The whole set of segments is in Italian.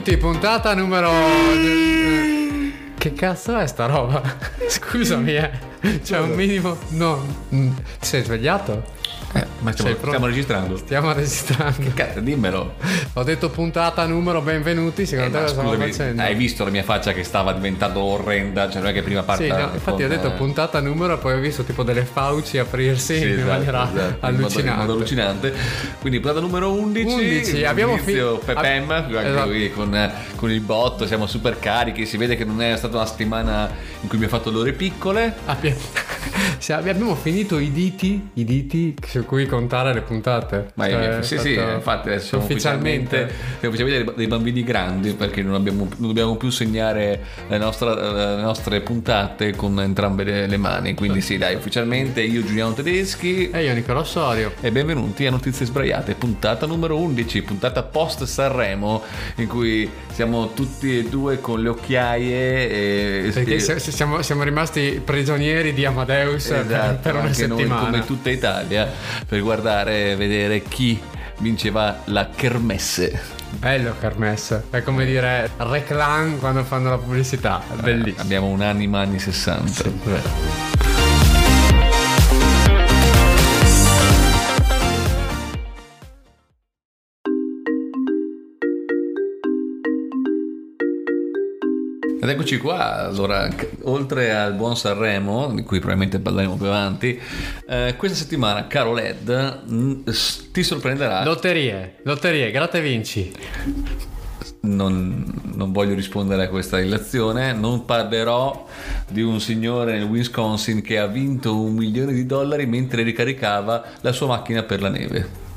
benvenuti, puntata numero... Che cazzo è sta roba? Scusami, eh. C'è un minimo... No, mm, ti sei svegliato? Eh, ma stiamo, stiamo registrando. Stiamo registrando. Cazzo, dimmelo. Ho detto puntata numero benvenuti, Eh, secondo te ma cosa stavo facendo? hai visto la mia faccia che stava diventando orrenda? Cioè, non è che prima parte. Sì, no, infatti ho detto puntata numero e poi ho visto tipo delle fauci aprirsi Sì, in esatto, maniera esatto, allucinante. in modo allucinante. Quindi puntata numero 11. 11, abbiamo inizio fi- Pepem, ab- anche esatto. qui con, con il botto, siamo super carichi. Si vede che non è stata una settimana in cui mi ha fatto le ore piccole. Abbiamo, abbiamo finito i diti, i diti su cui contare le puntate. Ma Cioè, sì, sì, infatti adesso ufficialmente. siamo ufficialmente dei- bambini grandi perché non, abbiamo, non dobbiamo più segnare le, nostra- le nostre puntate con entrambe le, le mani. Quindi sì, dai, ufficialmente io Giuliano Tedeschi E io Nicolò Sorio. e benvenuti a Notizie Sbraiate, puntata numero 11, puntata post Sanremo in cui siamo tutti e due con le occhiaie e Perché siamo, siamo rimasti prigionieri di Amadeus per- Esatto, per, una anche noi settimana. come tutta Italia per guardare e vedere chi vinceva la kermesse. Bello Kermesse. È come dire reclam quando fanno la pubblicità. È bellissimo. Abbiamo un'anima anni 60. Ed eccoci qua, allora, oltre al buon Sanremo, di cui probabilmente parleremo più avanti, eh, questa settimana, caro Led, ti sorprenderà. Lotterie, lotterie, gratta e vinci. non, non voglio rispondere a questa illazione, non parlerò di un signore nel Wisconsin che ha vinto un milione di dollari mentre ricaricava la sua macchina per la neve.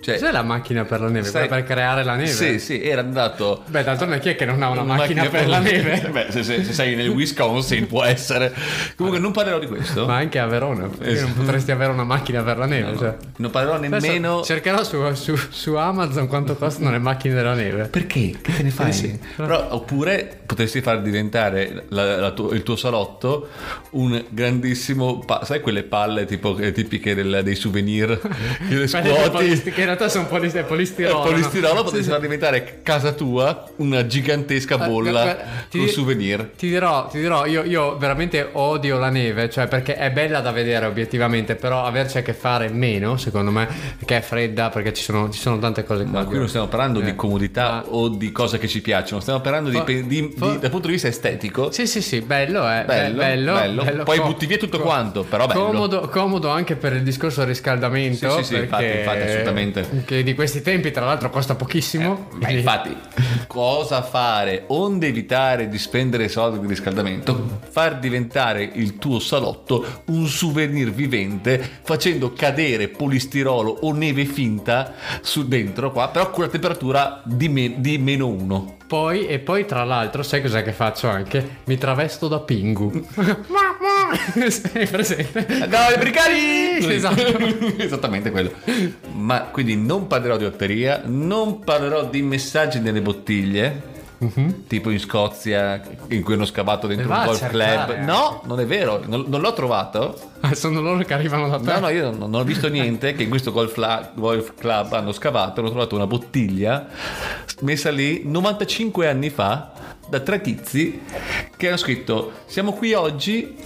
Cioè, Cos'è la macchina per la neve? sai- Per creare la neve? Sì, sì, era andato Beh, d'altronde chi è che non ha una macchina, per la neve? Beh, se, se- se sei nel Wisconsin può essere. Comunque non parlerò di questo. Ma anche a Verona, perché Esatto. non potresti avere una macchina per la neve? cioè. Non parlerò nemmeno... Adesso cercherò su, su- su Amazon quanto costano le macchine della neve. Perché? Che te ne fai? sì. Però, oppure potresti far diventare la- la tuo- il tuo salotto un grandissimo. pa- sai quelle palle tipo, che- tipiche del- dei souvenir che le scuoti? Che in realtà sono polis- è Il polistirolo. no? polistirolo sì. far diventare casa tua una gigantesca Eh, bolla guarda, ti con souvenir. Ti dirò, ti dirò io, io veramente odio la neve, cioè perché è bella da vedere obiettivamente, però averci a che fare meno, secondo me, perché è fredda, perché ci sono, ci sono tante cose qua. Ma qui non stiamo parlando Eh. di comodità Ma- o di cose che ci piacciono, stiamo parlando di, di- di- dal punto di vista estetico. Sì, sì, sì, bello, eh. Bello, bello, bello. bello. Poi Co- butti via tutto co- quanto, però bello. Comodo, comodo anche per il discorso riscaldamento. Sì, sì, sì, infatti, infatti, assolutamente. Che di questi tempi, tra l'altro, costa pochissimo. Ma quindi- infatti, cosa fare onde evitare di spendere soldi di riscaldamento? Far diventare il tuo salotto un souvenir vivente facendo cadere polistirolo o neve finta su dentro qua, però con la temperatura di, me- di meno uno. Poi, e poi, tra l'altro, sai cos'è che faccio anche? Mi travesto da Pingu. Sei presente? No, i bricali! Sì, esatto. Esattamente quello. Ma quindi non parlerò di lotteria, non parlerò di messaggi nelle bottiglie. Tipo in Scozia in cui hanno scavato dentro un golf club. No, non è vero, non, non l'ho trovato. Ah, Sono loro che arrivano da te. No, no, io non, non ho visto niente che in questo golf, la- golf club hanno scavato, hanno trovato una bottiglia messa lì 95 anni fa da tre tizi che hanno scritto siamo qui oggi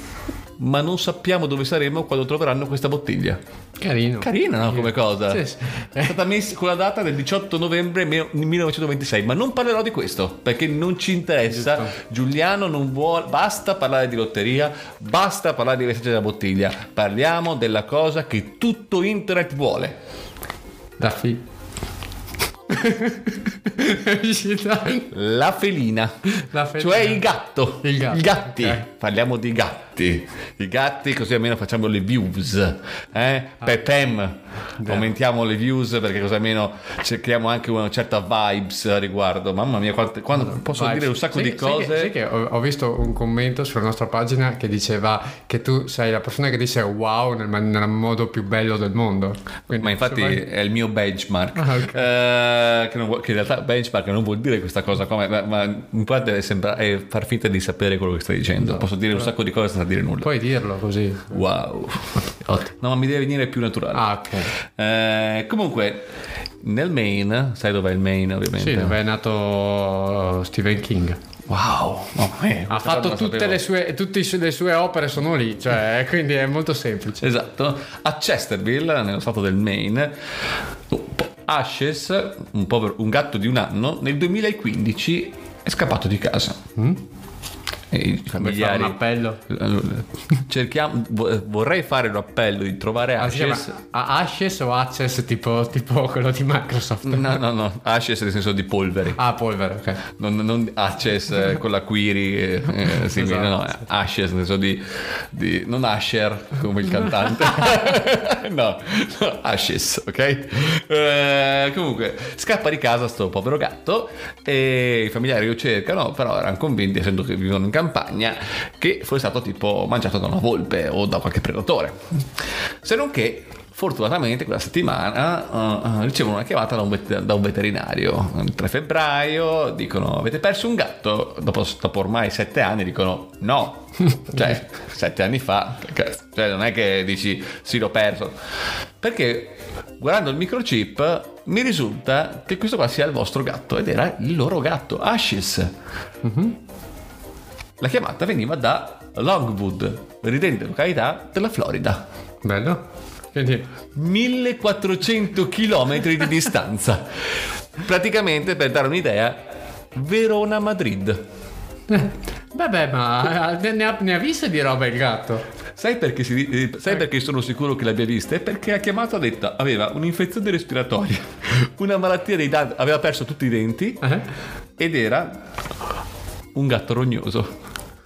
ma non sappiamo dove saremo quando troveranno questa bottiglia. Carino. Carina no, come cosa? Sì, sì. È stata messa con la data del 18 novembre me- 1926, ma non parlerò di questo perché non ci interessa. Giusto. Giuliano non vuole, basta parlare di lotteria, basta parlare di messaggi della bottiglia. Parliamo della cosa che tutto internet vuole. Da fi. È uscita. La felina, La felina. cioè il gatto. Il gatto, I gatti. ok. Parliamo di gatti. I gatti, così almeno facciamo le views. Eh? Ah. Pepem. Aumentiamo le views perché così almeno cerchiamo anche una certa vibes a riguardo. Mamma mia, quante- quando posso Vai. dire un sacco Sai- di sai cose. che- sai che ho, ho visto un commento sulla nostra pagina che diceva che tu sei la persona che dice wow nel, nel modo più bello del mondo. Quindi, Ma infatti vuoi- è il mio benchmark. Ah, ok. Eh, che, vuol- che in realtà benchmark non vuol dire questa cosa qua, ma, ma in parte è, sembra- è far finta di sapere quello che stai dicendo. Posso dire un sacco di cose dire nulla. Puoi dirlo così. Wow. No, ma mi deve venire più naturale. Ah, ok. Eh, comunque, nel Maine, sai dov'è il Maine ovviamente? Sì, dove è nato Stephen King. Wow, no, eh, Ha fatto tutte le sue, tutte le sue opere sono lì, cioè, quindi è molto semplice. Esatto, a Chesterville, nello stato del Maine, Ashes, un, povero- un gatto di un anno, nel 2015 è scappato di casa. E i Vuoi fare familiari... un appello? Cerchiamo, vo- vorrei fare un appello di trovare Ah, Ashes. O Access tipo, tipo quello di Microsoft? No, no, no, Ashes nel senso di polveri. Ah, polvere, ok. Non, non Ashes eh, con la query, eh, eh, simile, Esatto, no, Ashes nel senso di, di- non Asher come il cantante, no, no, Ashes, ok? Eh, comunque scappa di casa sto povero gatto e i familiari lo cercano, però erano convinti, essendo che vivono in campagna, che fosse stato tipo mangiato da una volpe o da qualche predatore. Se non che Fortunatamente quella settimana uh, uh, ricevono una chiamata da un, vet- da un veterinario. Il 3 febbraio dicono avete perso un gatto? Dopo, dopo ormai sette anni dicono no. cioè, sette anni fa, cioè, non è che dici sì l'ho perso. Perché guardando il microchip mi risulta che questo qua sia il vostro gatto ed era il loro gatto, Ashes. La chiamata veniva da Longwood, ridente località della Florida. Bello. Quindi 1400 km di distanza. Praticamente, per dare un'idea, Verona-Madrid. Vabbè, ma eh, ne ha, ne ha viste di roba il gatto. Sai perché, si- eh, sai perché sono sicuro che l'abbia vista? È perché ha chiamato ha detto aveva un'infezione respiratoria, una malattia dei denti, aveva perso tutti i denti Eh? ed era un gatto rognoso.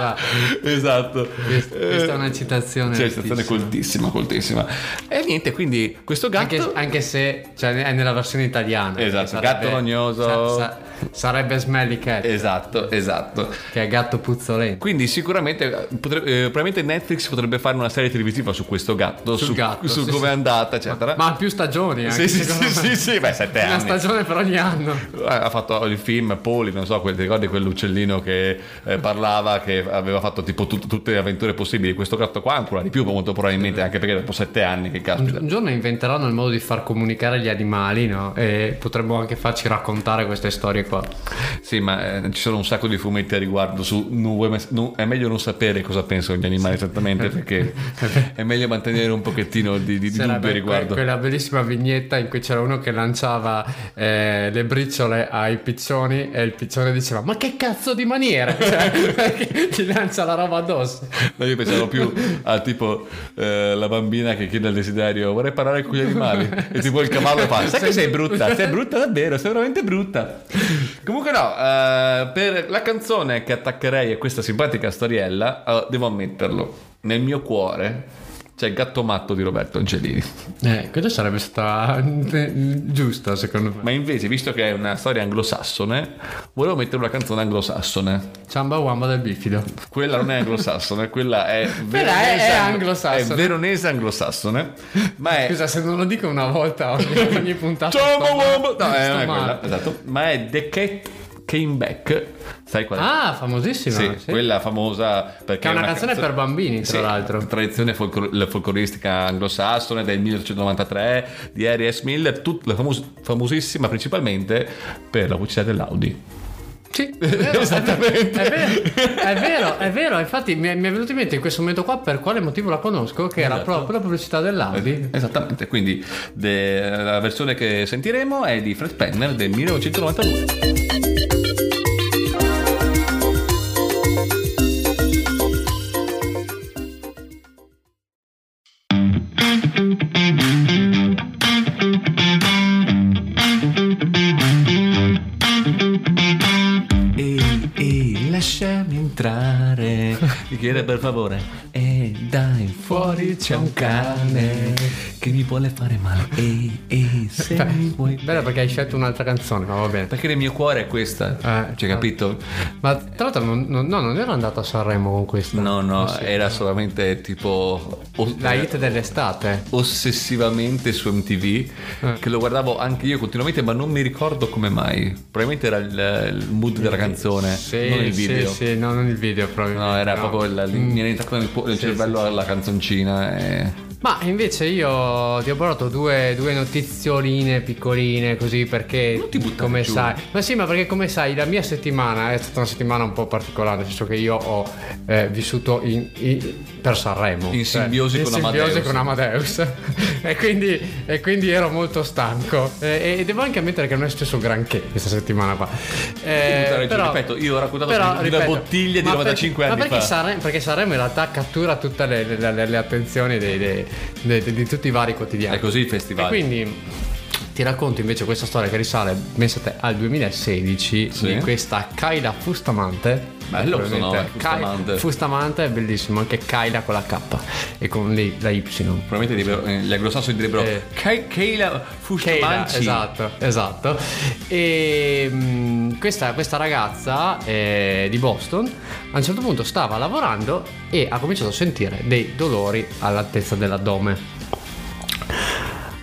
Questa, Esatto. questa- questa è una citazione. Sì, è una citazione coltissima, coltissima. E niente, quindi questo gatto... Anche, anche se cioè, è nella versione italiana. Esatto, gatto rognoso. sa- sarebbe Smelly Cat, Esatto, esatto. che è gatto puzzolente. Quindi sicuramente potre- eh, probabilmente Netflix potrebbe fare una serie televisiva su questo gatto, Sul su, gatto, su sì, come è sì. andata, eccetera. Ma ha più stagioni anche, sì, sì, me. sì, sì, beh, sette Una anni. stagione per ogni anno. Ha fatto il film Poli, non so, ti ricordi quell'uccellino che eh, parlava, che aveva fatto tipo tut- tutte le avventure possibili. Questo gatto qua ancora di più, molto probabilmente, anche perché dopo sette anni, che Un, caspita. un giorno inventeranno il modo di far comunicare gli animali, no? E potremmo anche farci raccontare queste storie qua. Sì, ma eh, ci sono un sacco di fumetti a riguardo su mai- non- è meglio non sapere cosa pensano gli animali esattamente perché è meglio mantenere un pochettino di, di, di dubbio riguardo. quella bellissima vignetta in cui c'era uno che lanciava eh, le briciole ai piccioni e il piccione diceva ma che cazzo di maniera cioè, ti lancia la roba addosso. No, io pensavo più a tipo eh, la bambina che chiede il desiderio vorrei parlare con gli animali? E tipo il cavallo fa sai che sei brutta? Sei brutta davvero sei veramente brutta. Comunque no eh, per la canzone che attaccherei a questa simpatica storiella eh, devo ammetterlo nel mio cuore c'è il gatto matto di Roberto Angelini eh, quello sarebbe stata eh, giusto secondo me ma invece visto che è una storia anglosassone volevo mettere una canzone anglosassone Ciamba Wamba del bifido quella non è anglosassone quella è Quella è- è anglosassone. è veronese anglosassone ma è scusa se non lo dico una volta ogni, ogni puntata uomo! male. No, eh, Sto non è quella, esatto. Ma è The Cat Came Back. Sai qual è? ah famosissima sì, sì. quella famosa perché è una canzone per bambini, tra Sì, l'altro. tradizione folclor- folcloristica anglosassone del 1893 di Harry S. Miller, tut- famos- famosissima principalmente per la pubblicità dell'Audi. Sì, è vero, Esattamente. È vero, è vero, è vero. Infatti mi è, mi è venuto in mente in questo momento qua per quale motivo la conosco, che era Esatto. proprio la pubblicità dell'Audi. Esattamente, quindi de- la versione che sentiremo è di Fred Penner del 1992. Favore. E dai, fuori c'è un cane che mi vuole fare male. Ehi, ehi, se mi vuoi. Bello perché hai scelto un'altra canzone, ma va bene. Perché nel mio cuore è questa. Eh, Cioè, capito? Ma tra l'altro non, non- no, non ero andato a Sanremo con questa. No, no, Sì. era solamente tipo. La hit dell'estate. Ossessivamente su MTV, Eh. che lo guardavo anche io continuamente, ma non mi ricordo come mai. Probabilmente era il, il mood della canzone, Sì, non il sì, video. Sì, no, non il video proprio. No, era proprio il, mi era entrato nel, nel Sì, cervello sì, sì. la canzoncina. E... Ma invece io ti ho portato due, due notizioline piccoline così perché Non ti buttare come giù. sai. Ma sì, ma perché come sai la mia settimana è stata una settimana un po' particolare, nel senso che io ho eh, vissuto in- in- per Sanremo. In simbiosi in con simbiosi Amadeus. con Amadeus. e, quindi, e quindi ero molto stanco. E, e devo anche ammettere che non è successo granché questa settimana qua. Eh, però- ripeto, io ho raccontato però, una ripeto, bottiglia di ma 95 perché- anni ma perché fa. Sanremo, perché Sanremo in realtà cattura tutte le, le- le- le attenzioni dei- dei- dei- di tutti i vari quotidiani. È così il E festival. quindi ti racconto invece questa storia che risale, pensate, al 2016 Sì. di questa Kaila Fustamante. Bello questo nome, Probabilmente Kai- Fustamante. Fustamante è bellissimo, anche Kaila con la K e con le- la Y. Probabilmente direbbero- eh, gli anglosassoni direbbero Eh. Keila, Fustamanci. esatto, esatto. E mh, questa, questa ragazza eh, di Boston a un certo punto stava lavorando e ha cominciato a sentire dei dolori all'altezza dell'addome.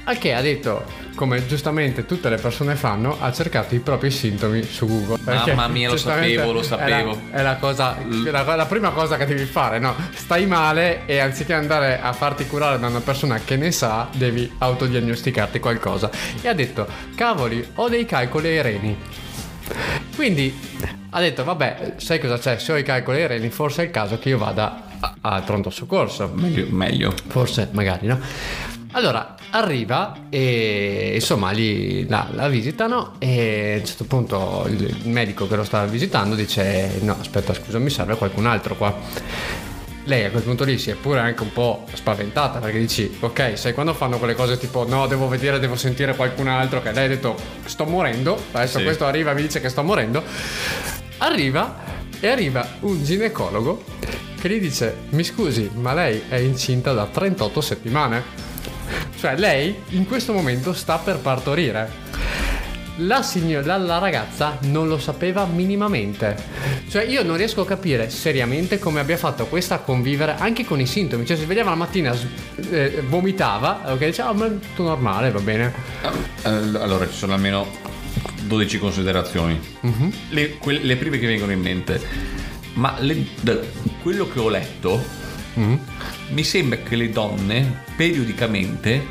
Al che ha detto, come giustamente tutte le persone fanno, ha cercato i propri sintomi su Google. Mamma mia, lo sapevo, lo è la- sapevo. È la, cosa, la, la prima cosa che devi fare, no? Stai male e anziché andare a farti curare da una persona che ne sa, devi autodiagnosticarti qualcosa. E ha detto, cavoli, ho dei calcoli ai reni. Quindi ha detto, vabbè, sai cosa c'è? Se ho i calcoli reni, forse è il caso che io vada a- al pronto soccorso. Meglio, meglio. Forse, magari, no? Allora, arriva e insomma lì la, la visitano e a un certo punto il, il medico che lo stava visitando dice no aspetta scusa mi serve qualcun altro qua. Lei a quel punto lì si è pure anche un po' spaventata perché dici ok sai quando fanno quelle cose tipo no devo vedere devo sentire qualcun altro che lei ha detto sto morendo adesso Sì. questo arriva e mi dice che sto morendo arriva e arriva un ginecologo che gli dice mi scusi ma lei è incinta da 38 settimane cioè lei in questo momento sta per partorire la, signo- la- la ragazza non lo sapeva minimamente. Cioè io non riesco a capire seriamente come abbia fatto questa a convivere anche con i sintomi. Cioè si svegliava la mattina, eh, vomitava, ok, diceva, "Ah, ma è tutto normale, va bene. Eh, Allora, ci sono almeno 12 considerazioni. Mhm. le, que- le prime che vengono in mente. Ma le- da quello che ho letto, Mhm. mi sembra che le donne periodicamente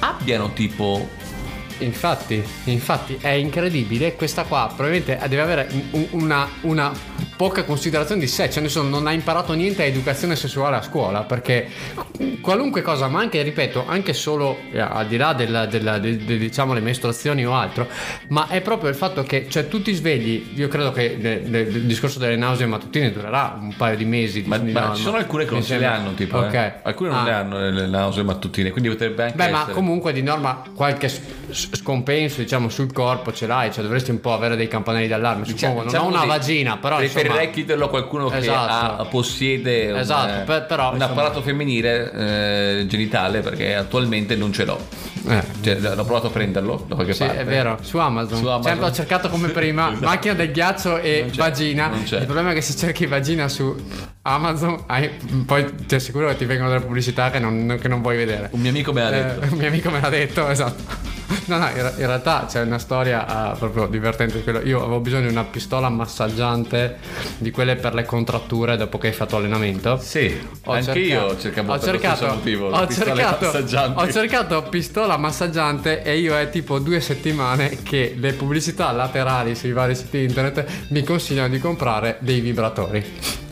abbiano tipo Infatti, infatti è incredibile. Questa qua probabilmente deve avere un- una, una poca considerazione di sé. Cioè, nel senso, non ha imparato niente a educazione sessuale a scuola. Perché qualunque cosa, ma anche, ripeto, anche solo eh, al di là della, della- de- de- diciamo le mestruazioni o altro, ma è proprio il fatto che, cioè, tu ti svegli. Io credo che le- le- il discorso delle nausee mattutine durerà un paio di mesi. di- Ma, di ma norma. ci sono alcune che non ce le hanno, tipo. Ok. eh. Alcune non Ah. le hanno le, le nausee mattutine, quindi potrebbe anche Beh, ma essere. comunque di norma qualche scompenso, diciamo, sul corpo ce l'hai, cioè dovresti un po' avere dei campanelli d'allarme. Diciamo- Suppongo, diciamo non ho una così, vagina, però preferirei insomma, chiederlo a qualcuno che Esatto. ha- possiede un, Esatto, eh, per- però, un insomma- apparato femminile eh, genitale perché attualmente non ce l'ho. eh, Cioè, l'ho provato a prenderlo da qualche sì, parte. è vero, su Amazon. Su Amazon. Sempre ho cercato come prima, Esatto. macchina del ghiaccio e vagina. non c'è. Il problema è che se cerchi vagina su Amazon, hai- poi ti assicuro che ti vengono delle pubblicità che non, che non vuoi vedere. Un mio amico me l'ha detto. Eh, un mio amico me l'ha detto, esatto. No, no, in, in realtà c'è una storia ah, proprio divertente. quello- Io avevo bisogno di una pistola massaggiante di quelle per le contratture dopo che hai fatto allenamento. Sì, Ho anche cercato- io cercavo ho cercato, motivo. ho cercato, ho cercato pistola massaggiante e io è tipo due settimane che le pubblicità laterali sui vari siti internet mi consigliano di comprare dei vibratori.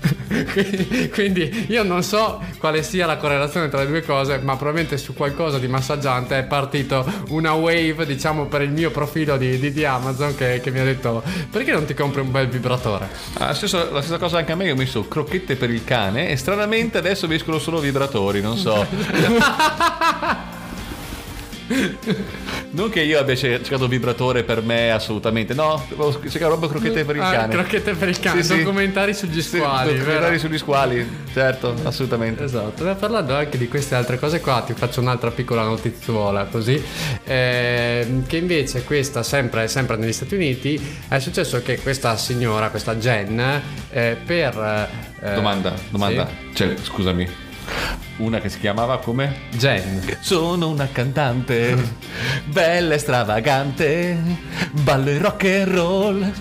Quindi, quindi io non so quale sia la correlazione tra le due cose, ma probabilmente su qualcosa di massaggiante è partito una wave, diciamo, per il mio profilo di, di- di Amazon che, che mi ha detto perché non ti compri un bel vibratore? Ah, la, stessa, la stessa cosa anche a me, io ho messo crocchette per il cane e stranamente adesso mi escono solo vibratori, non so. non che io abbia cer- cercato vibratore per me assolutamente, no, ho cercato proprio crocchette per il Ah, cane. crocchette per il cane, Sì, sì. documentari sugli Sì, squali, documentari vero? sugli squali, certo, assolutamente. Esatto, ma parlando anche di queste altre cose qua, ti faccio un'altra piccola notizuola così, ehm, che invece questa sempre, sempre negli Stati Uniti è successo che questa signora, questa Jen, eh, per... eh, Domanda, domanda, sì? cioè, scusami, una che si chiamava come? Jen. Sono una cantante, bella e stravagante, ballo il rock and roll.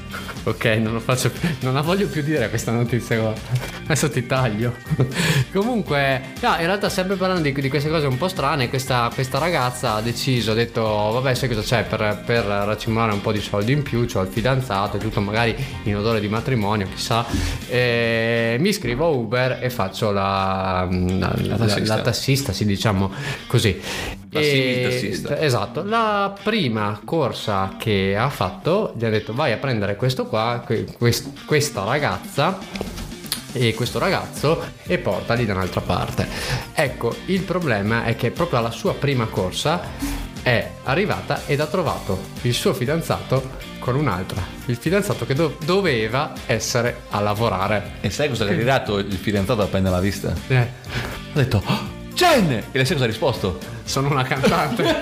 Ok, non lo faccio più, non la voglio più dire questa notizia qua. Adesso ti taglio. Comunque, no, in realtà sempre parlando di, di queste cose un po' strane, questa, questa, ragazza ha deciso, ha detto, vabbè, sai cosa c'è per, per racimolare un po' di soldi in più, ho il fidanzato e tutto magari in odore di matrimonio, chissà. E mi iscrivo a Uber e faccio la, la, la, tassista. la tassista, sì, diciamo così. E, esatto, la prima corsa che ha fatto gli ha detto vai a prendere questo qua, quest, questa ragazza e questo ragazzo e portali da un'altra parte. Ecco, il problema è che proprio alla sua prima corsa è arrivata ed ha trovato il suo fidanzato con un'altra. Il fidanzato che do- doveva essere a lavorare. E sai cosa gli ha arrivato il fidanzato appena l'ha vista? Eh. Ha detto, oh, Jen! E lei sai cosa ha risposto? Sono una cantante.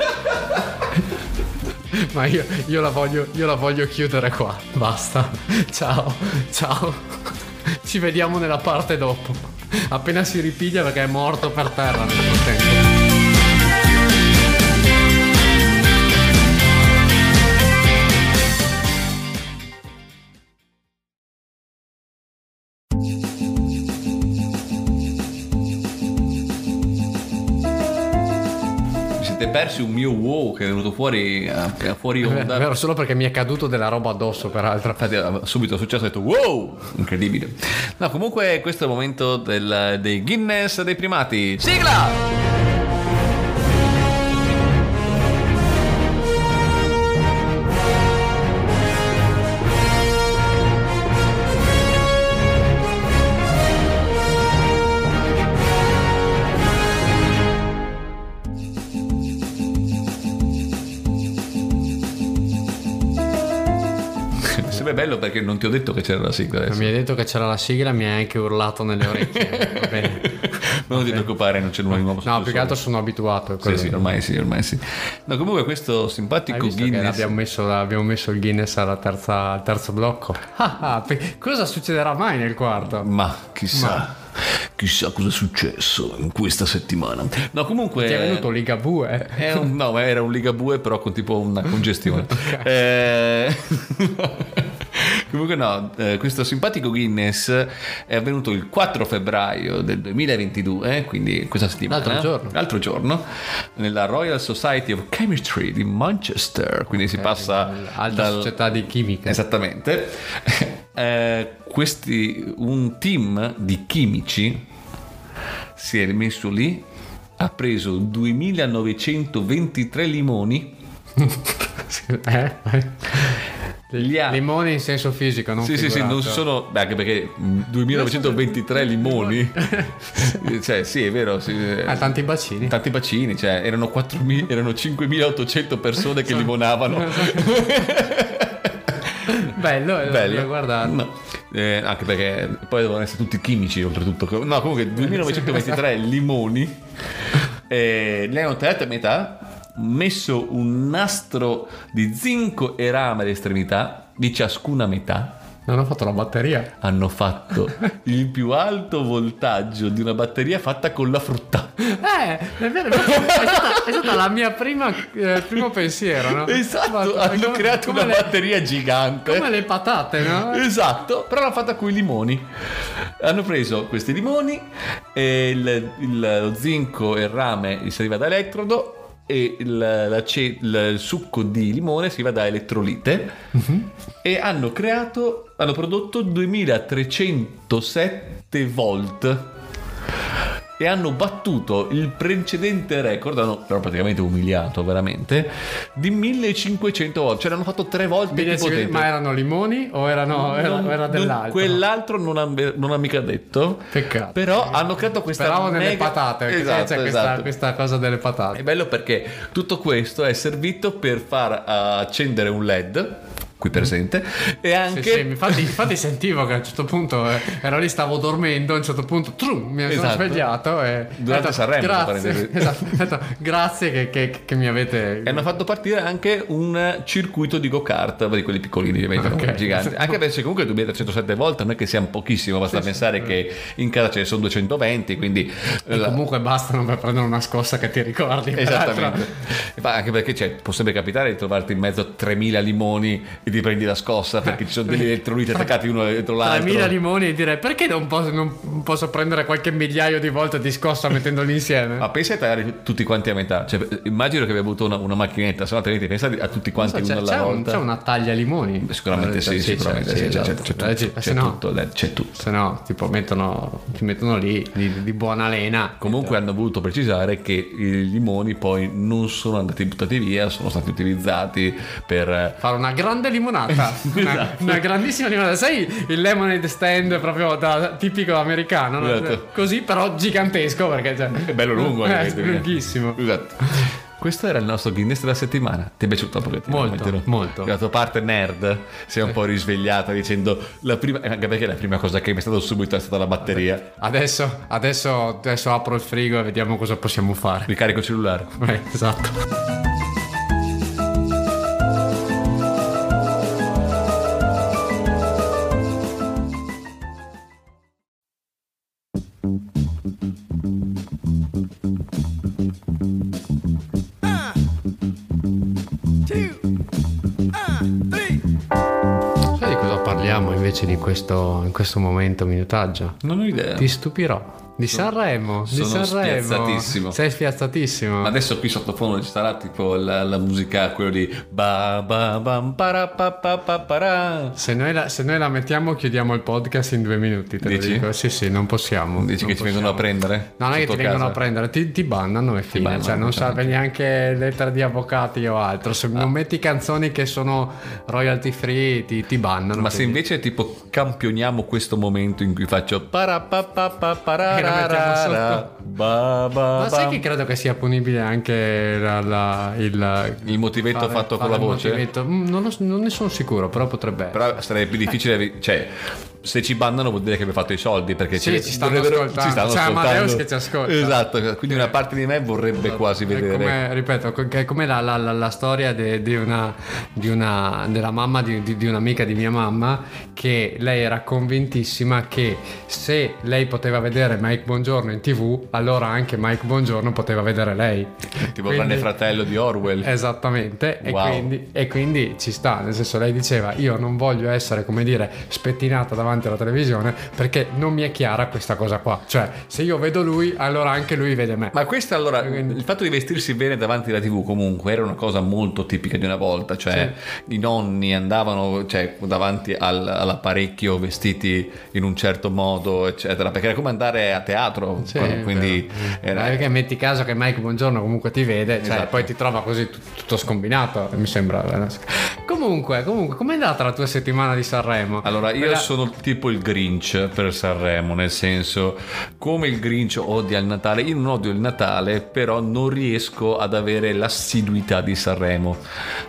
Ma io, io, la voglio, io la voglio chiudere qua. Basta. Ciao, ciao. Ci vediamo nella parte dopo. Appena si ripiglia perché è morto per terra nel frattempo. Persi un mio wow che è venuto fuori, eh, fuori onda. È vero, solo perché mi è caduto della roba addosso, peraltro. Infatti, eh, subito è successo, ho detto wow, incredibile. No, comunque questo è il momento del, dei Guinness dei primati. Sigla! Bello perché non ti ho detto che c'era la sigla. Adesso. Mi hai detto che c'era la sigla, mi hai anche urlato nelle orecchie. Va bene. non ti preoccupare, non c'è nulla di nuovo. No, più che altro sono abituato. Sì, sì, ormai sì, ormai sì. No, comunque questo simpatico Guinness. Abbiamo messo, abbiamo messo, il Guinness terza, al terzo blocco. Ah, ah, cosa succederà mai nel quarto? Ma chissà. Ma chissà cosa è successo in questa settimana. No, comunque. Ti è venuto Ligabue? Un, no, era un Ligabue, però con tipo una congestione. okay. eh... Comunque no, eh, questo simpatico Guinness è avvenuto il 4 febbraio del 2022, quindi questa settimana. L'altro giorno. L'altro giorno, nella Royal Society of Chemistry di Manchester, quindi si passa... Alta dal... società di chimica. Esattamente. Eh, questi, un team di chimici si è messo lì, ha preso 2923 limoni. eh? Limoni in senso fisico, non Sì, figurato. sì, sì, non sono... Beh, anche perché 2923 limoni... cioè, sì, è vero. Sì, ah, tanti bacini. Tanti bacini, cioè, erano, 4, erano 5800 persone che limonavano. Bello, eh, bello. guardare. No. Eh, anche perché poi devono essere tutti chimici, oltretutto. No, comunque 2923 limoni. Eh, li hanno tagliati a metà messo un nastro di zinco e rame all'estremità di ciascuna metà. Non hanno fatto la batteria. Hanno fatto il più alto voltaggio di una batteria fatta con la frutta. Eh, è vero, è stata, è stata la mia prima eh, primo pensiero, no? Esatto, Ma, hanno come, creato come una le, batteria gigante. Come le patate, no? Esatto, però l'hanno fatta con i limoni. Hanno preso questi limoni, e il, il, lo zinco e il rame gli serviva da elettrodo e il, la, il, succo di limone si va da elettrolite uh-huh. e hanno creato, hanno prodotto 2307 volt e hanno battuto il precedente record, hanno però praticamente umiliato veramente, di 1500 volte, cioè l'hanno fatto tre volte più potente. Ma erano limoni o erano, non, era, dell'altro? Quell'altro non ha, non ha, mica detto. Peccato. Però hanno creato questa... Speravo mega... nelle patate, esatto, c'è questa, esatto. questa, cosa delle patate. È bello perché tutto questo è servito per far accendere un LED qui presente. E anche sì, sì, infatti, infatti, sentivo che a un certo punto eh, ero lì stavo dormendo a un certo punto trum, mi esatto. sono svegliato e durante Sanremo grazie, esatto, detto, grazie che, che, che, mi avete e hanno fatto partire anche un circuito di go-kart di quelli piccolini ovviamente okay. giganti. Anche perché comunque 2307 volte non è che sia un pochissimo basta sì, pensare che in casa ce ne sono 220 quindi e la... comunque bastano per prendere una scossa che ti ricordi esattamente. Anche perché cioè, può sempre capitare di trovarti in mezzo a 3000 limoni e ti prendi la scossa perché ci sono degli elettroliti attaccati uno dentro l'altro. 3000 limoni e dire perché non posso, non posso prendere qualche migliaio di volte di scossa mettendoli insieme? Ma pensa a tagliare tutti quanti a metà. Cioè, immagino che abbia avuto una, una macchinetta, se no altrimenti pensa a tutti quanti c'è, uno alla c'è, un- volta. c'è una taglia limoni. Sicuramente sì, Sì, sicuramente c'è, sì, c'è, c'è, esatto. c'è tutto, Eh, c'è se no- tutto, c'è. Se no, tipo, mettono, ti mettono lì di, di buona lena. Comunque hanno voluto precisare che i limoni poi non sono andati buttati via, sono stati utilizzati per... Fare una grande limonata. Una, Esatto. una grandissima limonata. Sai il lemonade stand proprio da tipico americano? no? Esatto. Così, però gigantesco perché cioè, È bello lungo. Eh, anche, quindi. lunghissimo. Esatto. Questo era il nostro Guinness della settimana. Ti è piaciuto un pochettino? Molto, Mettilo? molto. La tua parte nerd si è un po' risvegliata dicendo la prima, anche perché la prima cosa che mi è stata subito è stata la batteria. Adesso, adesso, adesso apro il frigo e vediamo cosa possiamo fare. Ricarico cellulare. Eh, esatto. Invece di questo, in questo momento minutaggio? Non ho idea. Ti stupirò. Di Sanremo. Di sono Sanremo. spiazzatissimo. Sei spiazzatissimo. Ma adesso qui sottofondo ci sarà tipo la, la musica, quello di ba ba bam para pa pa pa para. Se noi, la, se noi la mettiamo, chiudiamo il podcast in due minuti. Te Dici? lo dico. Sì, sì, non possiamo. Dici non che ti vengono a possiamo. prendere? No, non è che ti vengono a casa? prendere, ti, ti bannano e fine. bannano, cioè, non certo. serve neanche lettere di avvocati o altro. Se non metti canzoni che sono royalty free, ti, ti bannano. Ma se quindi- invece tipo campioniamo questo momento in cui faccio para pa pa pa para la ba ba Ma sai che credo che sia punibile anche la- la- il, Il motivetto fare- fatto con fare la il voce? Non, lo- non ne sono sicuro, però potrebbe. Però sarebbe più difficile, cioè se ci bannano vuol dire che abbiamo fatto i soldi perché Sì, ci, ci stanno ascoltando. ci stanno C'è ascoltando. Amadeus che ci ascolta. Esatto, quindi una parte di me vorrebbe quasi vedere. come, ripeto, è come la, la- la- la storia de- di una, di una- della mamma di, di- di un'amica di mia mamma che lei era convintissima che se lei poteva vedere Mike Bongiorno in tv allora anche Mike Bongiorno poteva vedere lei Tipo Quindi- grande fratello di Orwell. Esattamente, e, Wow. quindi, e quindi ci sta, nel senso lei diceva io non voglio essere come dire spettinata davanti alla televisione perché non mi è chiara questa cosa qua, cioè se io vedo lui allora anche lui vede me. Ma questo allora, Quindi- il fatto di vestirsi bene davanti alla TV comunque era una cosa molto tipica di una volta, cioè i nonni andavano cioè, davanti al- all'apparecchio vestiti in un certo modo, eccetera, perché era come andare a teatro, Sì, quindi era... Perché metti caso che Mike Buongiorno comunque ti vede, cioè Esatto. poi ti trova così tut- tutto scombinato, mi sembra. Comunque, comunque, com'è andata la tua settimana di Sanremo? Allora, io Quella- sono tipo il Grinch per Sanremo, nel senso, come il Grinch odia il Natale, io non odio il Natale, però non riesco ad avere l'assiduità di Sanremo.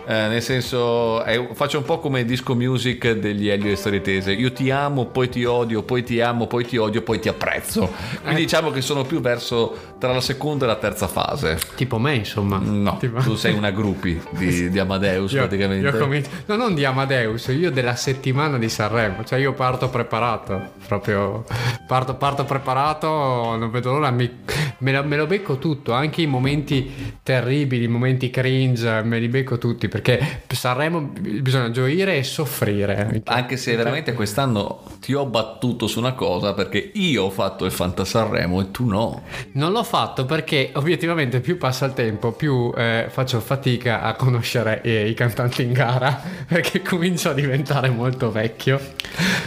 Eh, nel senso, è- faccio un po' come disco music degli Elio e Storie Tese. Io ti amo, poi ti odio, poi ti amo, poi ti odio, poi ti apprezzo. Quindi diciamo che sono più verso tra la seconda e la terza fase. Tipo me, insomma. No, Tipo- tu sei una groupie di, di Amadeus Io, praticamente. io comincio- no, non di Amadeus, io della settimana di Sanremo, cioè io parto preparato, proprio parto, parto preparato, non vedo l'ora, mi- me, lo, me lo becco tutto, anche i momenti terribili, i momenti cringe, me li becco tutti, perché Sanremo bisogna gioire e soffrire. Anche se veramente quest'anno ti ho battuto su una cosa perché io ho fatto il Fanta Sanremo e tu no. Non l'ho fatto perché obiettivamente più passa il tempo, più eh, faccio fatica a conoscere eh, i cantanti in gara, perché comincio a diventare molto vecchio.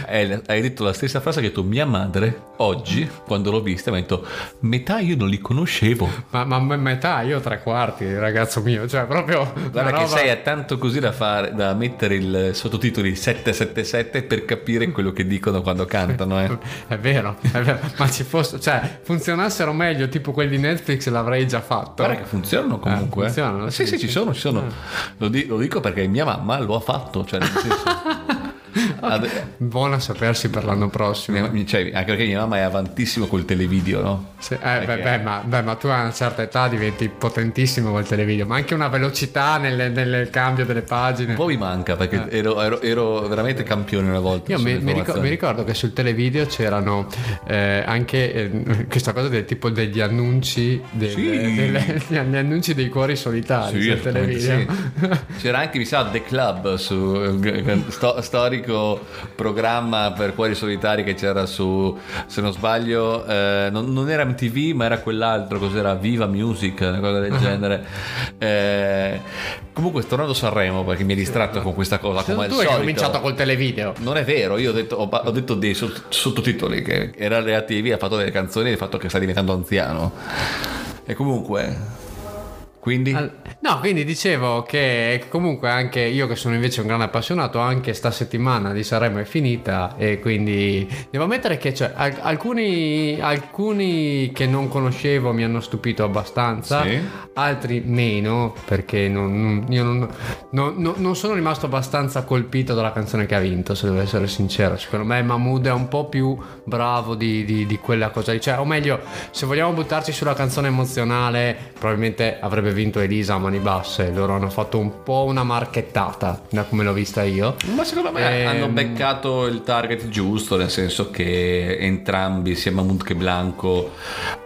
Eh, Hai detto la stessa frase che ha detto mia madre oggi, quando l'ho vista, mi ha detto metà io non li conoscevo. Ma, ma metà, io tre quarti, ragazzo mio, cioè proprio... Guarda che roba- sei a tanto così da fare, da mettere il sottotitoli 777 per capire quello che dicono quando cantano. Eh. È vero, è vero, ma ci fosse, cioè, funzionassero meglio, tipo quelli di Netflix l'avrei già fatto. Guarda che funzionano comunque. Eh, funzionano, sì, sì, sì, ci sono, ci sono. Lo, di- lo dico perché mia mamma lo ha fatto. Cioè, nel senso, Ad- Buono a sapersi per l'anno prossimo. cioè, anche perché mia mamma è avantissimo col televideo, no? Sì, eh, beh, Perché- beh, ma, beh, ma tu a una certa età diventi potentissimo col televideo, ma anche una velocità nel, nel cambio delle pagine. Un po' mi manca perché ero, ero- ero veramente campione una volta. Io mi, mi ricor- informazioni. mi ricordo che sul televideo c'erano eh, anche eh, questa cosa del tipo degli annunci, del- Sì. delle- gli annunci dei cuori solitari Sì, sul televideo. sì. C'era anche, mi sa, The Club, su, eh, programma per cuori solitari che c'era su, se non sbaglio, eh, non, non era MTV, ma era quell'altro, cos'era? Viva Music, una cosa del genere. Eh, comunque, tornando a Sanremo, perché mi hai distratto con questa cosa, come al tu hai solito. cominciato col televideo. Non è vero, io ho detto, ho, ho detto dei sott- sottotitoli che erano relativi al fatto delle canzoni e al fatto che sta diventando anziano. E comunque, quindi... No, quindi dicevo che comunque anche io che sono invece un grande appassionato, anche sta settimana di Sanremo è finita e quindi devo ammettere che cioè, al- alcuni, alcuni che non conoscevo mi hanno stupito abbastanza, Sì. altri meno perché non, io non, non- non- non sono rimasto abbastanza colpito dalla canzone che ha vinto, se devo essere sincero. Secondo me Mahmood è un po' più bravo di, di- di quella cosa lì, cioè, o meglio, se vogliamo buttarci sulla canzone emozionale, probabilmente avrebbe vinto Elisa a mani basse. Loro hanno fatto un po' una marchettata, da come l'ho vista io. Ma secondo me Ehm, hanno beccato il target giusto, nel senso che entrambi, sia Mahmood che Blanco,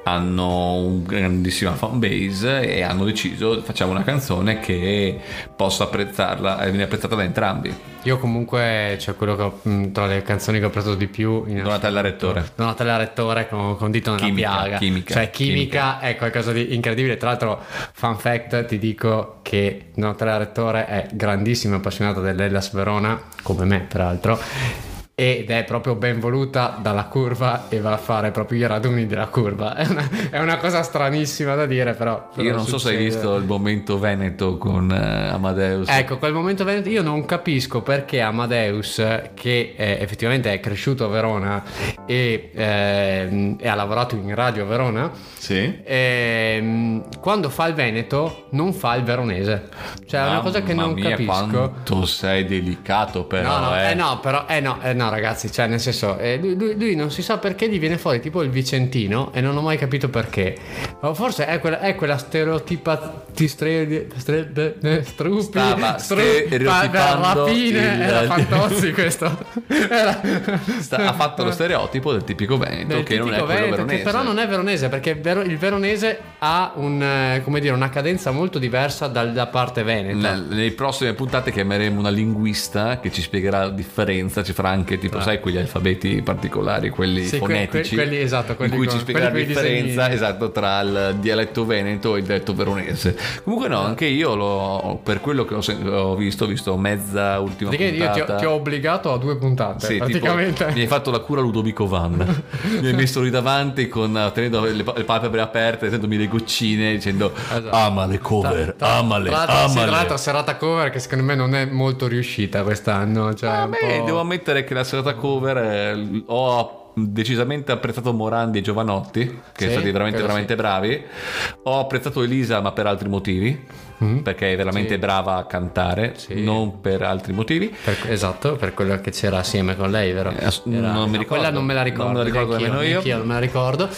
hanno un grandissima fanbase e hanno deciso facciamo una canzone che possa apprezzarla e viene apprezzata da entrambi. Io comunque, cioè quello che ho, tra le canzoni che ho preso di più in Donatella Rettore. Donatella Rettore con, con dito nella Chimica, piaga. chimica, cioè chimica, è qualcosa di incredibile. Tra l'altro, fun fact, ti dico che Donatella Rettore è grandissima appassionata dell'Ellas Verona, come me peraltro. Ed è proprio ben voluta dalla curva e va a fare proprio i raduni della curva. È una, è una cosa stranissima da dire, però. però Io non so se hai succede. visto il momento Veneto con eh, Amadeus. Ecco, quel momento veneto io non capisco perché Amadeus, che eh, effettivamente è cresciuto a Verona e, ehm, e ha lavorato in radio a Verona, Sì. ehm, quando fa il Veneto non fa il veronese. Cioè è una cosa che non mia, capisco. quanto sei delicato però, No, no, eh. eh, no, però, eh no, eh no, ragazzi, cioè, nel senso, eh, lui, lui- lui non si sa perché gli viene fuori tipo il Vicentino e non ho mai capito perché. O forse è quella, è quella stereotipa di stre, stre, de- de- strupi, Stava stereotipando pa- rapine, il- era Fantozzi questo. Era- Sta- ha fatto lo stereotipo del tipico Veneto del che non è Veneto, veronese. che però non è veronese perché il vero- il veronese ha un, eh, come dire, una cadenza molto diversa dalla parte veneta. Nel- Nelle prossime puntate chiameremo una linguista che ci spiegherà la differenza, ci farà anche tipo, sai, quegli alfabeti particolari, quelli Ah. Sì, fonetici, que- quelli- esatto, quelli in cui con- ci spiegherà la differenza esatto, tra il dialetto veneto e il dialetto veronese. Comunque no, anche io l'ho, per quello che ho, sen- ho visto, ho visto mezza ultima Perché io ti ho, puntata. ti ho obbligato a due puntate, Sì, tipo, praticamente. mi hai fatto la cura Ludovico Van mi hai messo lì davanti con, tenendo le, le palpebre aperte tenendomi le goccine dicendo Esatto. ama le cover amale Tra l'altro, sì, tra amale l'altro serata cover che secondo me non è molto riuscita quest'anno. Cioè, Ah, beh, devo ammettere che la serata cover eh, ho decisamente apprezzato Morandi e Giovanotti che Sì, sono stati veramente veramente bravi ho apprezzato Elisa ma per altri motivi Mm. perché è veramente Sì. brava a cantare Sì. non per altri motivi Per- esatto, per quello che c'era assieme con lei, vero? Eh, Era- non mi ricordo. Quella non me la ricordo. Non me la ricordo nemmeno io. neanch'io non me la ricordo.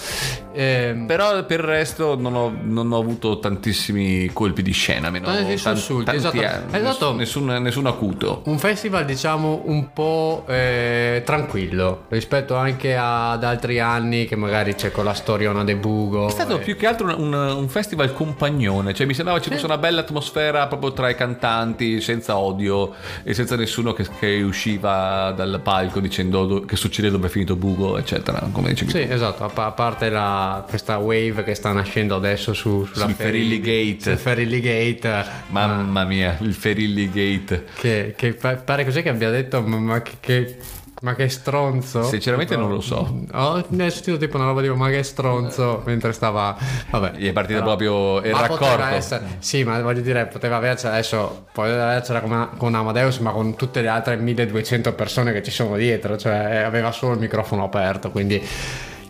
Ehm, Però per il resto non ho, non ho avuto tantissimi colpi di scena, meno Tanti sussulti, esatto. anni, Esatto. Nessun, nessun acuto. un festival diciamo un po' eh, tranquillo rispetto anche ad altri anni che magari c'è con la storiona de Bugo. È stato e- più che altro un, un- un festival compagnone, cioè mi sembrava ci fosse una bella atmosfera proprio tra i cantanti, senza odio e senza nessuno che, che usciva dal palco dicendo do- che succede dove è finito Bugo, eccetera, come dicevi Sì, tu. esatto, a, pa- a parte la- questa wave che sta nascendo adesso su, sulla Sul Ferilli Gate. sul Ferilli Gate, Mamma mia, il Ferilli Gate. che, che pa- pare così che abbia detto, ma, ma che, che- ma che stronzo. Sinceramente Tipo, non lo so. Ho sentito tipo una roba tipo, ma che stronzo, mentre stava... Vabbè. Gli è partito Però- proprio il raccordo. essere- sì, ma voglio dire, poteva avercela adesso, poteva avercela con, con Amadeus, ma con tutte le altre 1200 persone che ci sono dietro, cioè aveva solo il microfono aperto, quindi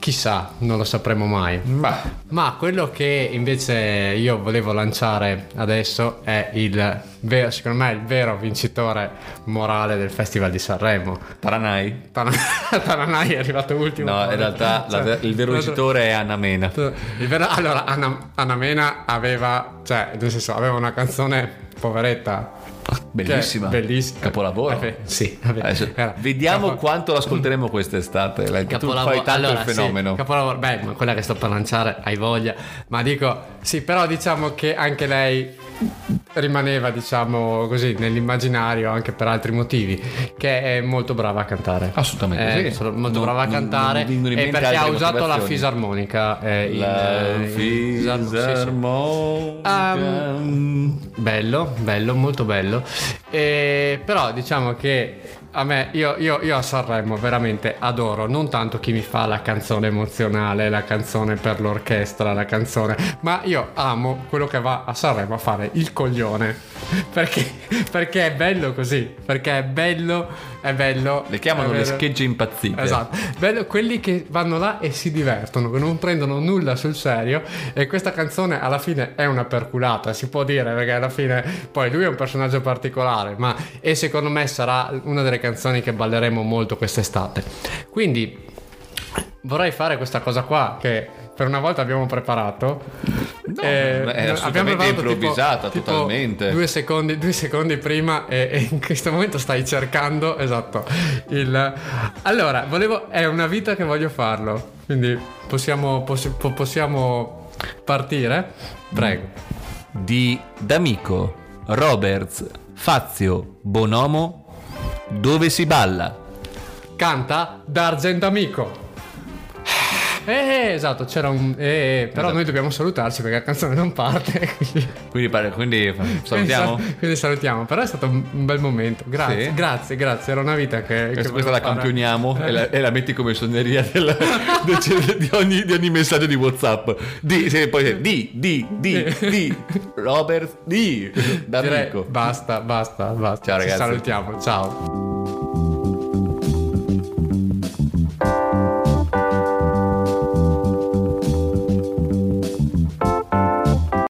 chissà, non lo sapremo mai. Ma Ma quello che invece io volevo lanciare adesso è il vero, secondo me, il vero vincitore morale del Festival di Sanremo. Taranai? Tananai è arrivato ultimo. No, in realtà la- Cioè, il vero vincitore è Anna Mena. il vero- allora, Anna, Anna Mena aveva, cioè, nel senso, aveva una canzone poveretta. Bellissima. Cioè, bellissima. Capolavoro. Eh, sì, vabbè. Adesso, Era- vediamo capo- quanto l'ascolteremo quest'estate. Tu Capolavoro- fai tanto allora, il sì, fenomeno. capolavoro- beh, quella che sto per lanciare hai voglia. Ma dico, sì, però diciamo che anche lei rimaneva, diciamo così, nell'immaginario anche per altri motivi. Che è molto brava a cantare. Assolutamente È sì. molto Non- brava a non- cantare. non in e perché ha usato la fisarmonica. eh, in- La eh, in- fisarmo- sì, sì. fisarmonica. Bello, bello, molto bello. E, però diciamo che a me, io, io- io a Sanremo veramente adoro non tanto chi mi fa la canzone emozionale, la canzone per l'orchestra, la canzone, ma io amo quello che va a Sanremo a fare il coglione. Perché, perché è bello così, perché è bello, è bello. Le chiamano le schegge impazzite. Esatto, bello quelli che vanno là e si divertono, che non prendono nulla sul serio e questa canzone alla fine è una perculata, si può dire, perché alla fine poi lui è un personaggio particolare, ma e secondo me sarà una delle canzoni che balleremo molto quest'estate. Quindi vorrei fare questa cosa qua che per una volta abbiamo preparato. Eh, è assolutamente improvvisata, totalmente. Due secondi, due secondi prima e, e in questo momento stai cercando, esatto, il... Allora, volevo... È una vita che voglio farlo, quindi possiamo, possi- po- possiamo partire? Prego. Di D'Amico, Roberts, Fazio, Bonomo, dove si balla? Canta D'Argent Amico. Eh, esatto, c'era un... eh, eh, però Esatto. noi dobbiamo salutarci perché la canzone non parte. Quindi, Quindi, pare- quindi salutiamo? Quindi, sa- quindi salutiamo. Però è stato un bel momento. Grazie, Sì. grazie, grazie. Era una vita che... che Questa, volevo questa la campioniamo e la, e la metti come suoneria del- di, ogni, di ogni messaggio di Whatsapp. Di, sì, poi di, di, di, di, Robert, di, Direi, D'Amico. basta, basta, basta. Ciao, Ci ragazzi. salutiamo, ciao.